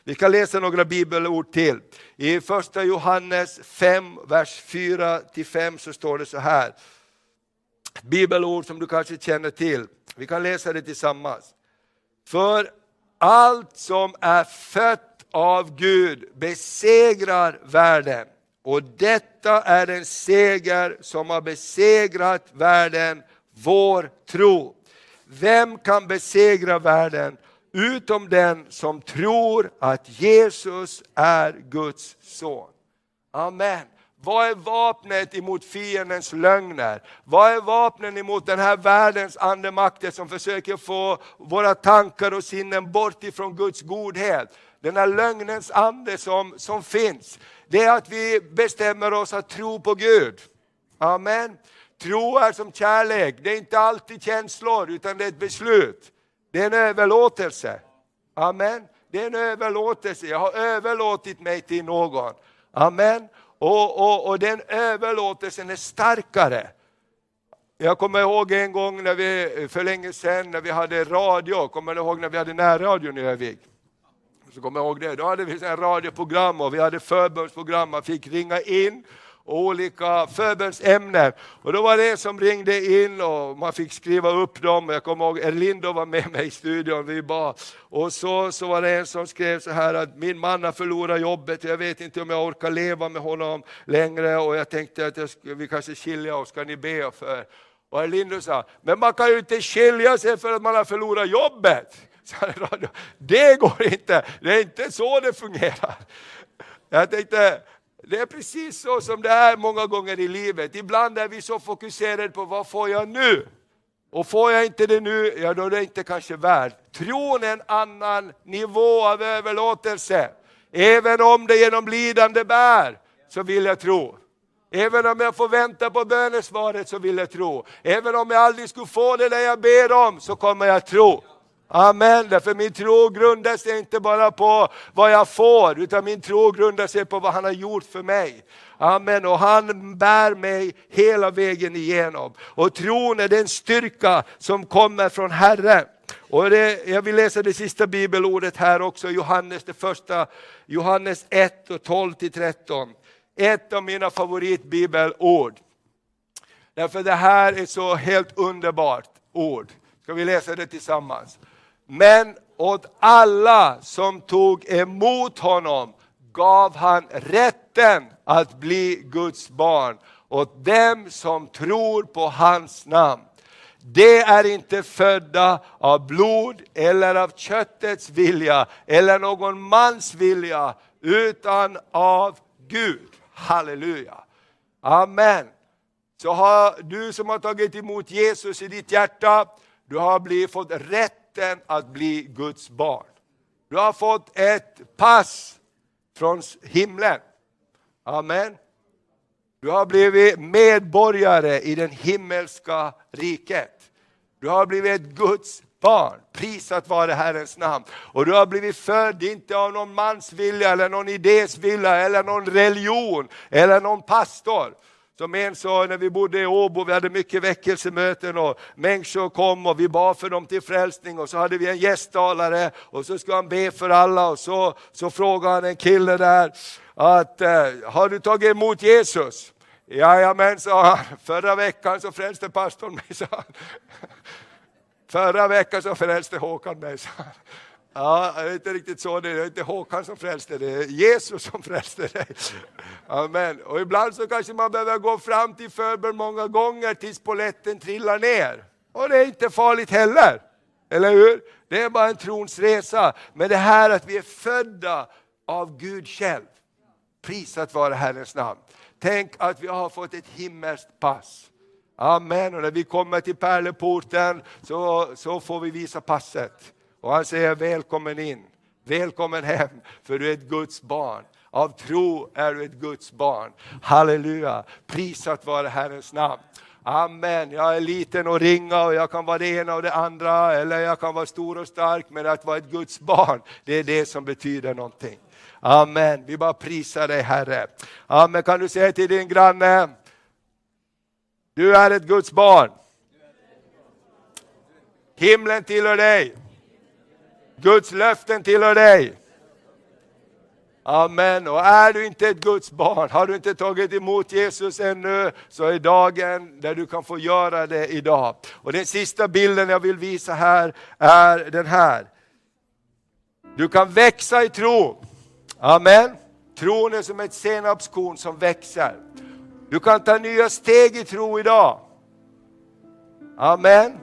Vi kan läsa några bibelord till. I första Johannes 5, vers 4-5 så står det så här. Bibelord som du kanske känner till. Vi kan läsa det tillsammans. För allt som är fött av Gud besegrar världen. Och detta är en seger som har besegrat världen, vår tro. Vem kan besegra världen utom den som tror att Jesus är Guds son? Amen. Vad är vapnet emot fiendens lögner? Vad är vapnen emot den här världens andemakter som försöker få våra tankar och sinnen bort ifrån Guds godhet? Den här lögnens ande som, som finns det är att vi bestämmer oss att tro på Gud. Amen. Tro är som kärlek, det är inte alltid känslor utan det är ett beslut. Det är en överlåtelse. Amen. Det är en överlåtelse, jag har överlåtit mig till någon. Amen. Och, och, och den överlåtelsen är starkare. Jag kommer ihåg en gång när vi, för länge sedan när vi hade radio, kommer du ihåg när vi hade närradion i Övik? Så kommer jag ihåg det, då hade vi en radioprogram och vi hade förbundsprogram, man fick ringa in olika förbönsämnen. Och då var det en som ringde in och man fick skriva upp dem. Jag kommer ihåg Erlindo var med mig i studion, vi bad. Och så, så var det en som skrev så här att min man har förlorat jobbet, jag vet inte om jag orkar leva med honom längre och jag tänkte att jag, vi kanske skiljer oss, ska ni be för? Och Erlindo sa, men man kan ju inte skilja sig för att man har förlorat jobbet. Det går inte, det är inte så det fungerar. Jag tänkte, det är precis så som det är många gånger i livet. Ibland är vi så fokuserade på vad får jag nu? Och får jag inte det nu, ja då är det inte kanske värt. Tron är en annan nivå av överlåtelse. Även om det genom lidande bär, så vill jag tro. Även om jag får vänta på bönesvaret så vill jag tro. Även om jag aldrig skulle få det där jag ber om så kommer jag tro. Amen, därför min tro grundar sig inte bara på vad jag får, utan min tro grundar sig på vad han har gjort för mig. Amen, och han bär mig hela vägen igenom. Och tron är den styrka som kommer från Herren. Och det, jag vill läsa det sista bibelordet här också, Johannes, det första, Johannes 1 och 12 13. Ett av mina favoritbibelord. Därför det här är så helt underbart ord. Ska vi läsa det tillsammans? Men åt alla som tog emot honom gav han rätten att bli Guds barn, åt dem som tror på hans namn. Det är inte födda av blod eller av köttets vilja eller någon mans vilja, utan av Gud. Halleluja. Amen. Så har du som har tagit emot Jesus i ditt hjärta, du har blivit, fått rätt rätten att bli Guds barn. Du har fått ett pass från himlen. Amen. Du har blivit medborgare i den himmelska riket. Du har blivit ett Guds barn. Prisat vare Herrens namn. Och du har blivit född, inte av någon mans vilja, eller någon idés vilja, eller någon religion, eller någon pastor. Som en sa när vi bodde i Åbo, vi hade mycket väckelsemöten och människor kom och vi bad för dem till frälsning och så hade vi en gästtalare och så skulle han be för alla och så, så frågade han en kille där att eh, har du tagit emot Jesus? Jajamän, sa han. Förra veckan så frälste pastorn mig, sa han. Förra veckan så frälste Håkan mig, sa han. Ja, det är inte riktigt så, det är inte Håkan som frälste dig, det är Jesus som frälste dig. Amen. Och ibland så kanske man behöver gå fram till förbön många gånger tills poletten trillar ner. Och det är inte farligt heller, eller hur? Det är bara en trons resa. Men det här att vi är födda av Gud själv. Prisat vare Herrens namn. Tänk att vi har fått ett himmelskt pass. Amen. Och när vi kommer till pärleporten så, så får vi visa passet. Och han säger välkommen in, välkommen hem, för du är ett Guds barn. Av tro är du ett Guds barn. Halleluja, prisat vare Herrens namn. Amen, jag är liten och ringa och jag kan vara det ena och det andra, eller jag kan vara stor och stark, men att vara ett Guds barn, det är det som betyder någonting. Amen, vi bara prisar dig Herre. Amen, kan du säga till din granne, du är ett Guds barn. Himlen tillhör dig. Guds löften tillhör dig. Amen. Och är du inte ett Guds barn, har du inte tagit emot Jesus ännu, så är dagen där du kan få göra det idag. Och den sista bilden jag vill visa här är den här. Du kan växa i tro. Amen. Tron är som ett senapskorn som växer. Du kan ta nya steg i tro idag. Amen.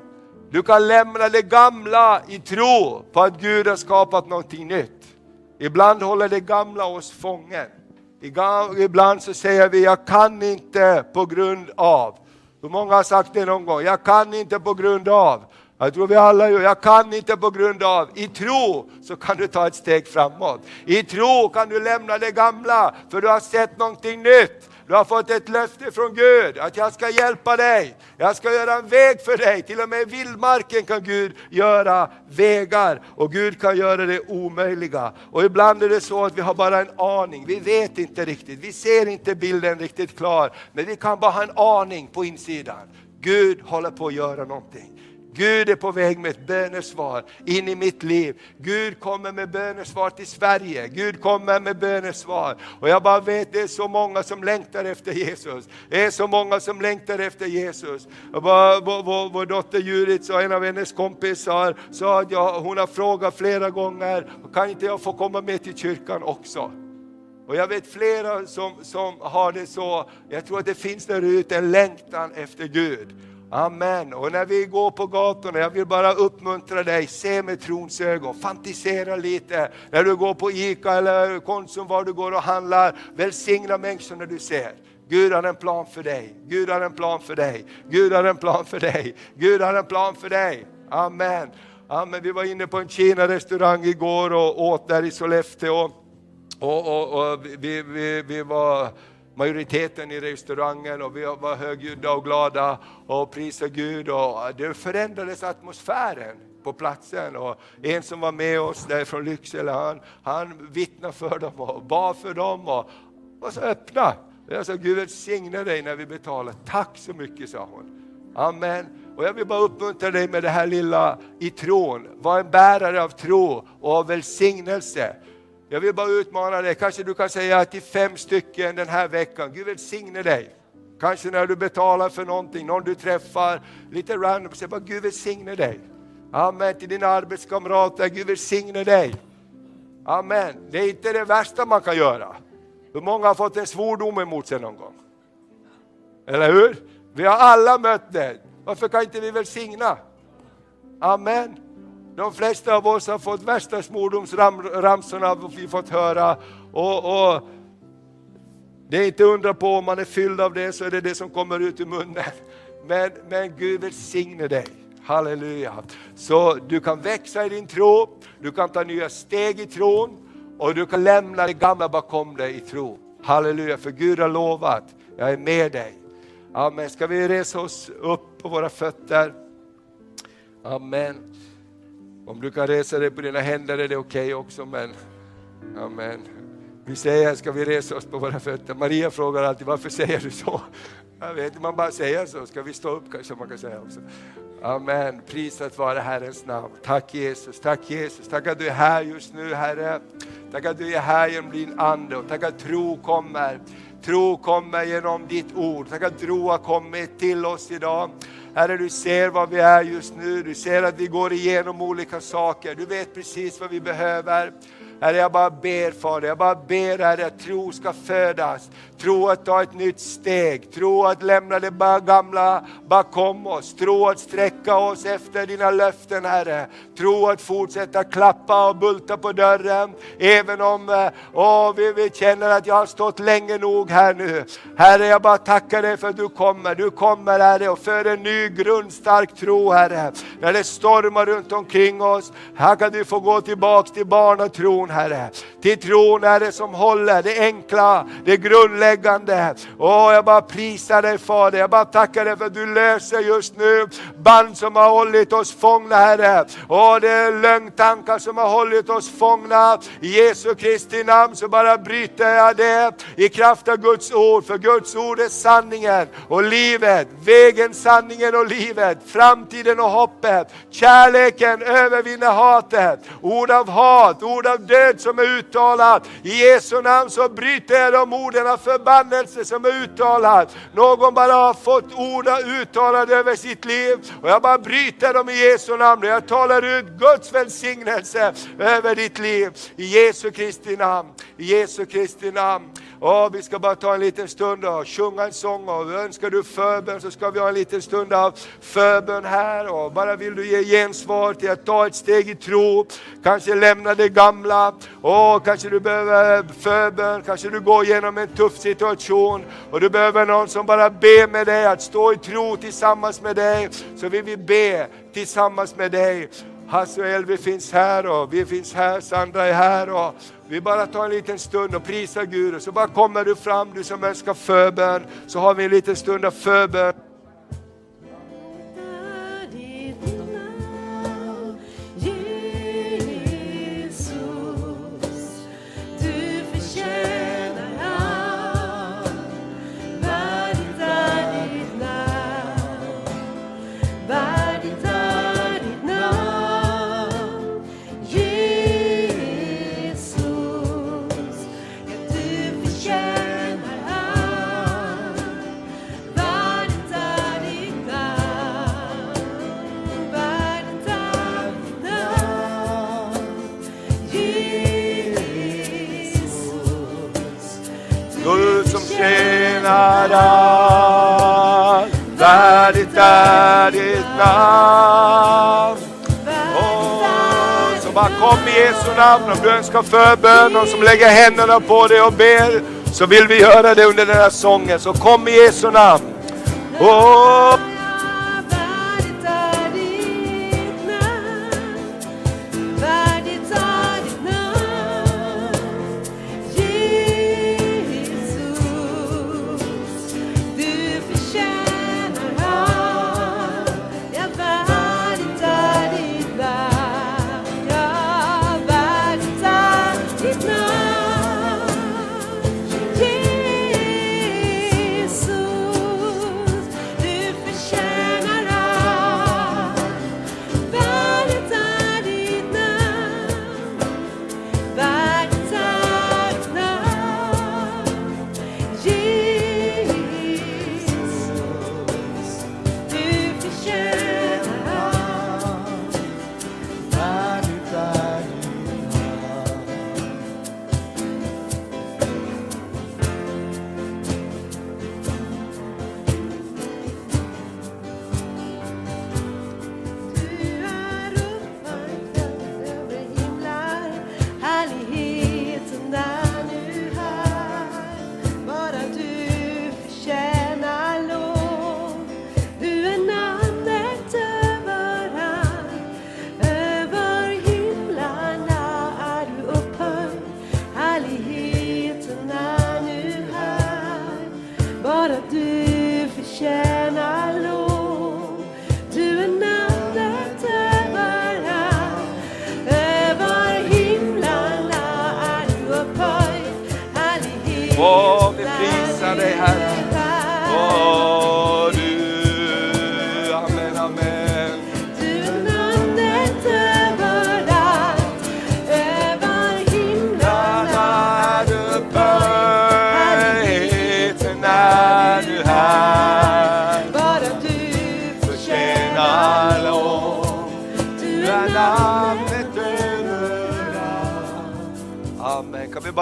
Du kan lämna det gamla i tro på att Gud har skapat någonting nytt. Ibland håller det gamla oss fången. Ibland så säger vi, jag kan inte på grund av. Hur många har sagt det någon gång? Jag kan inte på grund av. Jag tror vi alla gör, jag kan inte på grund av. I tro så kan du ta ett steg framåt. I tro kan du lämna det gamla, för du har sett någonting nytt. Du har fått ett löfte från Gud att jag ska hjälpa dig. Jag ska göra en väg för dig. Till och med i vildmarken kan Gud göra vägar och Gud kan göra det omöjliga. Och ibland är det så att vi har bara en aning. Vi vet inte riktigt. Vi ser inte bilden riktigt klar. Men vi kan bara ha en aning på insidan. Gud håller på att göra någonting. Gud är på väg med ett bönesvar in i mitt liv. Gud kommer med bönesvar till Sverige. Gud kommer med bönesvar. Och jag bara vet, det är så många som längtar efter Jesus. Det är så många som längtar efter Jesus. Bara, vår, vår, vår dotter Judith och en av hennes kompisar sa att jag, hon har frågat flera gånger, kan inte jag få komma med till kyrkan också? Och jag vet flera som, som har det så, jag tror att det finns där ute en längtan efter Gud. Amen. Och när vi går på gatorna, jag vill bara uppmuntra dig, se med trons ögon, fantisera lite. När du går på ICA eller Konsum, var du går och handlar, välsigna människorna du ser. Gud har en plan för dig, Gud har en plan för dig, Gud har en plan för dig, Gud har en plan för dig. Amen. Amen. Vi var inne på en Kina-restaurang igår och åt där i Sollefteå. Och, och, och vi, vi, vi var majoriteten i restaurangen och vi var högljudda och glada och prisade Gud och det förändrades atmosfären på platsen. Och en som var med oss där från Lycksele, han, han vittnade för dem och bad för dem och var så öppna. Jag sa, Gud välsigne dig när vi betalar. Tack så mycket, sa hon. Amen. Och jag vill bara uppmuntra dig med det här lilla i tron. Var en bärare av tro och av välsignelse. Jag vill bara utmana dig, kanske du kan säga till fem stycken den här veckan, Gud välsigne dig. Kanske när du betalar för någonting, någon du träffar, lite random, säg bara Gud välsigne dig. Amen, till dina arbetskamrater, Gud välsigne dig. Amen, det är inte det värsta man kan göra. Hur många har fått en svordom emot sig någon gång? Eller hur? Vi har alla mött det. Varför kan inte vi välsigna? Amen. De flesta av oss har fått värsta svordomsramsorna vi fått höra. Och, och, det är inte undra på om man är fylld av det så är det det som kommer ut ur munnen. Men, men Gud välsigne dig. Halleluja. Så du kan växa i din tro, du kan ta nya steg i tron och du kan lämna det gamla bakom dig i tro. Halleluja, för Gud har lovat, jag är med dig. Amen. Ska vi resa oss upp på våra fötter? Amen. Om du kan resa dig på dina händer är det okej okay också, men amen. Vi säger, ska vi resa oss på våra fötter? Maria frågar alltid, varför säger du så? Jag vet inte, man bara säger så. Ska vi stå upp kanske man kan säga också. Amen, prisat vare Herrens namn. Tack Jesus, tack Jesus. Tack att du är här just nu Herre. Tack att du är här genom din Ande och tack att tro kommer. Tro kommer genom ditt ord. Tack att tro har kommit till oss idag. Herre, du ser var vi är just nu. Du ser att vi går igenom olika saker. Du vet precis vad vi behöver. Herre, jag bara ber Fader, jag bara ber Herre att tro ska födas. Tro att ta ett nytt steg, tro att lämna det gamla bakom oss, tro att sträcka oss efter dina löften Herre. Tro att fortsätta klappa och bulta på dörren, även om eh, åh, vi, vi känner att jag har stått länge nog här nu. Herre, jag bara tackar dig för att du kommer. Du kommer Herre och för en ny grundstark tro Herre. När det stormar runt omkring oss, här kan du få gå tillbaks till barnatron Herre. Till tron Herre som håller, det enkla, det grundläggande. Åh, jag bara prisar dig Fader, jag bara tackar dig för att du löser just nu band som har hållit oss fångna Herre. Åh, det är lögntankar som har hållit oss fångna. I Jesu Kristi namn så bara bryter jag det i kraft av Guds ord. För Guds ord är sanningen och livet, vägen, sanningen och livet, framtiden och hoppet. Kärleken övervinner hatet. Ord av hat, ord av död som är uttalat. I Jesu namn så bryter jag de orden för förbannelse som är uttalad. Någon bara har fått ord uttalade över sitt liv och jag bara bryter dem i Jesu namn. Jag talar ut Guds välsignelse över ditt liv. I Jesu Kristi namn. I Jesu Kristi namn. Och vi ska bara ta en liten stund och sjunga en sång och önskar du förbön så ska vi ha en liten stund av förbön här och bara vill du ge gensvar till att ta ett steg i tro, kanske lämna det gamla och kanske du behöver förbön, kanske du går igenom en tuff situation och du behöver någon som bara ber med dig att stå i tro tillsammans med dig. Så vill vi be tillsammans med dig. Hasse och Elvi finns här och vi finns här, Sandra är här och vi bara tar en liten stund och prisar Gud och så bara kommer du fram, du som önskar förbön, så har vi en liten stund av förbön. Om kom i Jesu namn om du önskar förbön, någon som lägger händerna på dig och ber, så vill vi göra det under den här sången. Så kom i Jesu namn. Oh.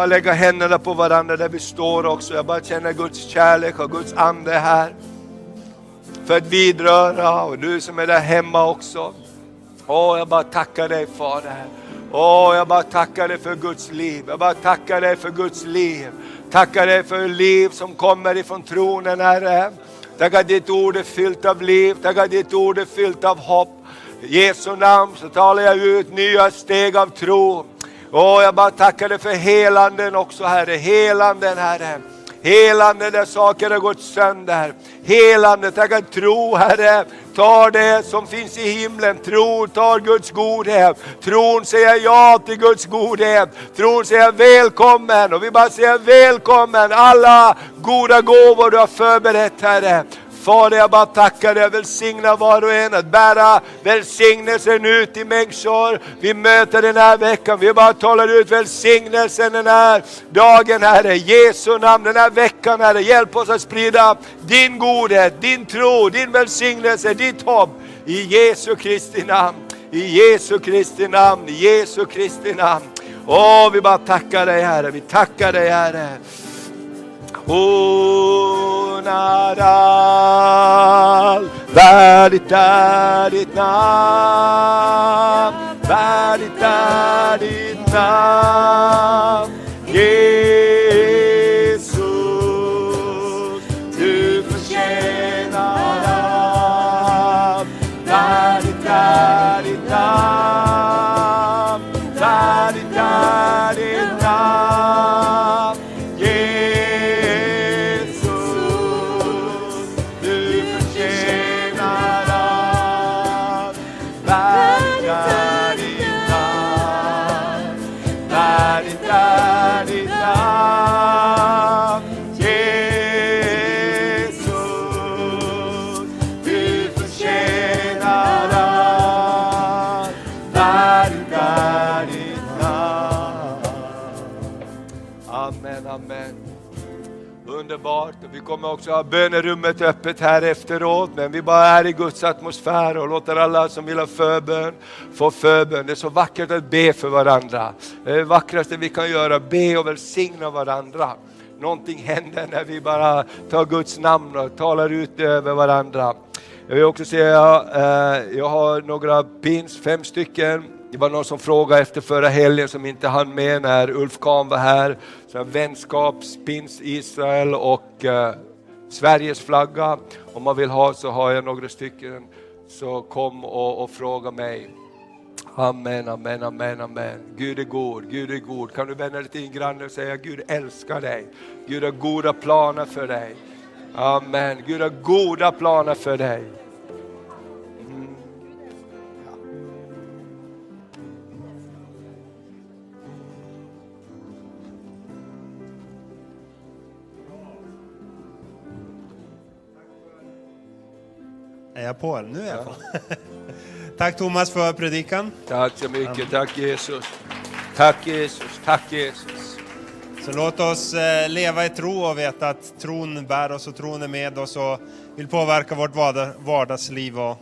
Lägga händerna på varandra där vi står också. Jag bara känner Guds kärlek och Guds ande här. För att vidröra och du som är där hemma också. Åh, jag bara tackar dig Fader. Åh, jag bara tackar dig för Guds liv. Jag bara tackar dig för Guds liv. Tackar dig för liv som kommer ifrån tronen Herre. Tack att ditt ord är fyllt av liv. Tack att ditt ord är fyllt av hopp. I Jesu namn så talar jag ut nya steg av tro. Åh, jag bara tackar dig för helanden också Herre. Helanden Herre. Helande där saker har gått sönder. Helande, tack att tro Herre, tar det som finns i himlen. Tro tar Guds godhet. Tron säger ja till Guds godhet. Tron säger välkommen och vi bara säger välkommen alla goda gåvor du har förberett Herre. Fader, jag bara tackar dig, välsigna var och en att bära välsignelsen ut till människor. Vi möter den här veckan, vi bara talar ut välsignelsen den här dagen Herre. Jesu namn, den här veckan Herre. Hjälp oss att sprida din godhet, din tro, din välsignelse, ditt hopp. I Jesu Kristi namn, i Jesu Kristi namn, i Jesu Kristi namn. Åh, vi bara tackar dig Herre, vi tackar dig Herre. Onadal, värdigt är ditt namn, värdigt är ditt namn. Jesus, du förtjänar allt. Värdigt är ditt namn, värdigt Underbart. Vi kommer också ha bönerummet öppet här efteråt. Men vi bara är i Guds atmosfär och låter alla som vill ha förbön få förbön. Det är så vackert att be för varandra. Det är det vackraste vi kan göra, be och välsigna varandra. Någonting händer när vi bara tar Guds namn och talar ut över varandra. Jag vill också säga, eh, jag har några pins, fem stycken. Det var någon som frågade efter förra helgen som inte hann med när Ulf Kahn var här. Så vänskapspins Israel och eh, Sveriges flagga. Om man vill ha så har jag några stycken. Så kom och, och fråga mig. Amen, amen, amen, amen. Gud är god, Gud är god. Kan du vända dig till din granne och säga Gud älskar dig. Gud har goda planer för dig. Amen. Gud har goda planer för dig. Är jag på? Nu är jag på. Tack Thomas för predikan. Tack så mycket, tack Jesus. Tack Jesus, tack Jesus. Så låt oss eh, leva i tro och veta att tron bär oss och tron är med oss och vill påverka vårt vardag- vardagsliv. Och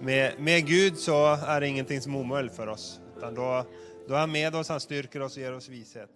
med, med Gud så är det ingenting som är omöjligt för oss. Utan då, då är han med oss, han styrker oss och ger oss vishet.